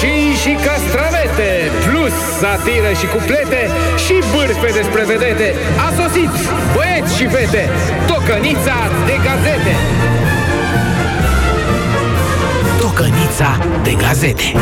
roșii și castravete, plus satiră și cuplete și bârfe despre vedete. A sosit, băieți și fete, tocănița de gazete. Tocănița de gazete.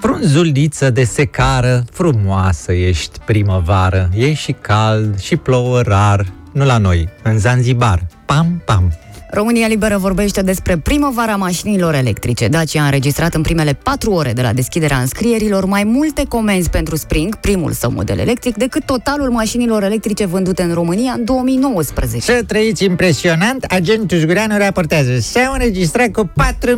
Frunzuliță de secară, frumoasă ești primăvară, e și cald și plouă rar, nu la noi, în Zanzibar. Pam, pam. România Liberă vorbește despre primăvara mașinilor electrice. Dacia a înregistrat în primele patru ore de la deschiderea înscrierilor mai multe comenzi pentru Spring, primul său model electric, decât totalul mașinilor electrice vândute în România în 2019. Să trăiți impresionant, agentul Jugureanu raportează. S-au înregistrat cu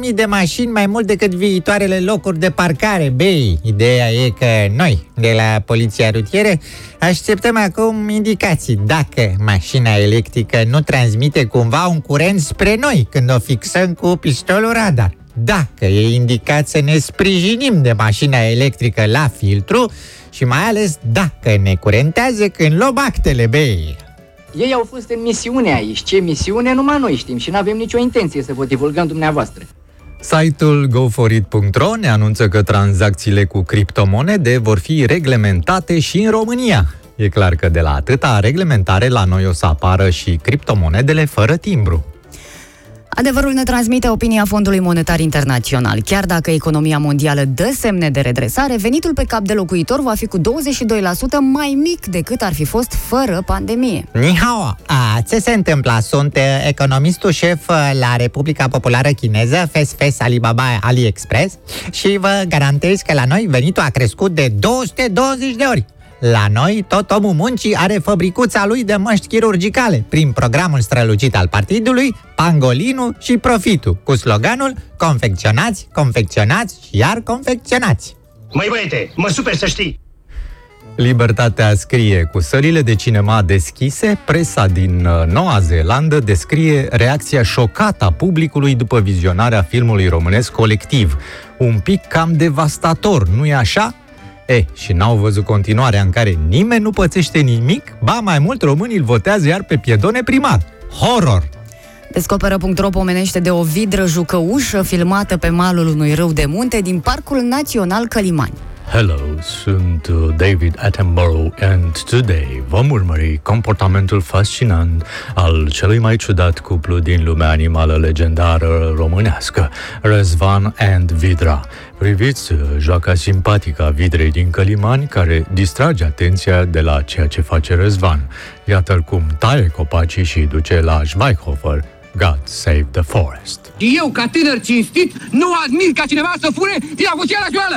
4.000 de mașini mai mult decât viitoarele locuri de parcare. Băi, ideea e că noi, de la Poliția Rutieră, așteptăm acum indicații dacă mașina electrică nu transmite cumva un curent spre noi când o fixăm cu pistolul radar. Dacă e indicat să ne sprijinim de mașina electrică la filtru și mai ales dacă ne curentează când luăm actele, bei. Ei au fost în misiune aici. Ce misiune numai noi știm și nu avem nicio intenție să vă divulgăm dumneavoastră. Site-ul goforit.ro ne anunță că tranzacțiile cu criptomonede vor fi reglementate și în România. E clar că de la atâta reglementare la noi o să apară și criptomonedele fără timbru. Adevărul ne transmite opinia Fondului Monetar Internațional. Chiar dacă economia mondială dă semne de redresare, venitul pe cap de locuitor va fi cu 22% mai mic decât ar fi fost fără pandemie. Ni hao! A, ce se întâmplă? Sunt uh, economistul șef uh, la Republica Populară Chineză, Fes Fes Alibaba AliExpress și vă garantez că la noi venitul a crescut de 220 de ori. La noi, tot omul muncii are fabricuța lui de măști chirurgicale, prin programul strălucit al partidului, Pangolinu și Profitul, cu sloganul Confecționați, confecționați și iar confecționați. Măi băiete, mă super să știi! Libertatea scrie cu sălile de cinema deschise, presa din uh, Noua Zeelandă descrie reacția șocată a publicului după vizionarea filmului românesc colectiv. Un pic cam devastator, nu-i așa? E, și n-au văzut continuarea în care nimeni nu pățește nimic, ba mai mult românii îl votează iar pe piedone primar. Horror! Descoperă.ro pomenește de o vidră jucăușă filmată pe malul unui râu de munte din Parcul Național Călimani. Hello, sunt uh, David Attenborough and today vom urmări comportamentul fascinant al celui mai ciudat cuplu din lumea animală legendară românească, Răzvan and Vidra. Priviți uh, joaca simpatică a vidrei din Călimani care distrage atenția de la ceea ce face Răzvan. Iată-l cum taie copacii și duce la Schweighofer, God Save the Forest. Eu, ca tânăr cinstit, nu admir ca cineva să fure din avuția la